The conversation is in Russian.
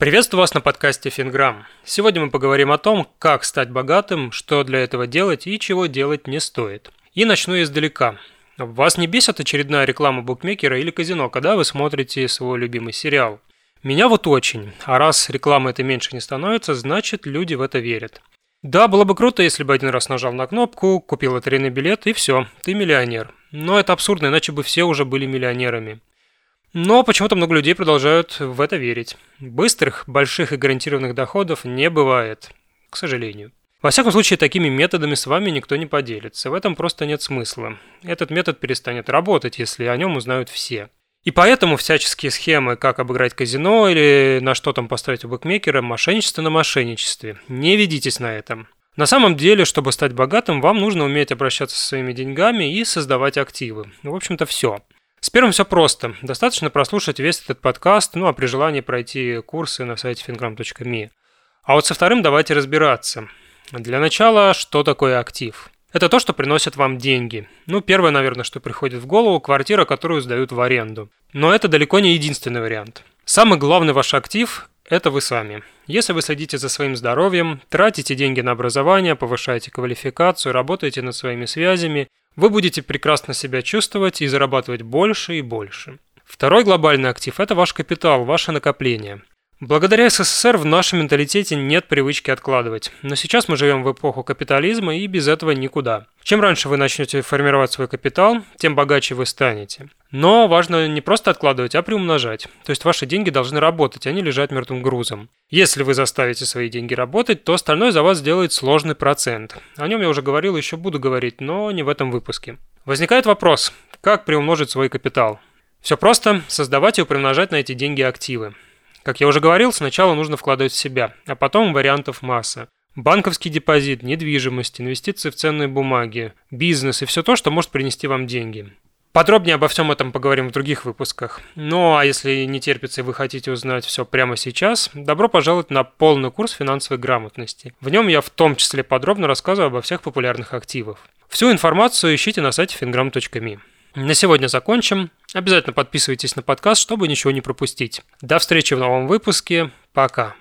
Приветствую вас на подкасте Финграм. Сегодня мы поговорим о том, как стать богатым, что для этого делать и чего делать не стоит. И начну издалека. Вас не бесит очередная реклама букмекера или казино, когда вы смотрите свой любимый сериал? Меня вот очень. А раз рекламы это меньше не становится, значит люди в это верят. Да, было бы круто, если бы один раз нажал на кнопку, купил лотерейный билет и все, ты миллионер. Но это абсурдно, иначе бы все уже были миллионерами. Но почему-то много людей продолжают в это верить. Быстрых, больших и гарантированных доходов не бывает, к сожалению. Во всяком случае, такими методами с вами никто не поделится. В этом просто нет смысла. Этот метод перестанет работать, если о нем узнают все. И поэтому всяческие схемы, как обыграть казино или на что там поставить у букмекера, мошенничество на мошенничестве. Не ведитесь на этом. На самом деле, чтобы стать богатым, вам нужно уметь обращаться со своими деньгами и создавать активы. В общем-то, все. С первым все просто. Достаточно прослушать весь этот подкаст, ну а при желании пройти курсы на сайте fingram.me. А вот со вторым давайте разбираться. Для начала, что такое актив? Это то, что приносит вам деньги. Ну, первое, наверное, что приходит в голову – квартира, которую сдают в аренду. Но это далеко не единственный вариант. Самый главный ваш актив – это вы сами. Если вы следите за своим здоровьем, тратите деньги на образование, повышаете квалификацию, работаете над своими связями, вы будете прекрасно себя чувствовать и зарабатывать больше и больше. Второй глобальный актив – это ваш капитал, ваше накопление. Благодаря СССР в нашем менталитете нет привычки откладывать. Но сейчас мы живем в эпоху капитализма и без этого никуда. Чем раньше вы начнете формировать свой капитал, тем богаче вы станете. Но важно не просто откладывать, а приумножать. То есть ваши деньги должны работать, а не лежать мертвым грузом. Если вы заставите свои деньги работать, то остальное за вас сделает сложный процент. О нем я уже говорил, еще буду говорить, но не в этом выпуске. Возникает вопрос, как приумножить свой капитал? Все просто, создавать и приумножать на эти деньги активы. Как я уже говорил, сначала нужно вкладывать в себя, а потом вариантов масса. Банковский депозит, недвижимость, инвестиции в ценные бумаги, бизнес и все то, что может принести вам деньги. Подробнее обо всем этом поговорим в других выпусках. Ну а если не терпится и вы хотите узнать все прямо сейчас, добро пожаловать на полный курс финансовой грамотности. В нем я в том числе подробно рассказываю обо всех популярных активах. Всю информацию ищите на сайте fingram.me. На сегодня закончим. Обязательно подписывайтесь на подкаст, чтобы ничего не пропустить. До встречи в новом выпуске. Пока.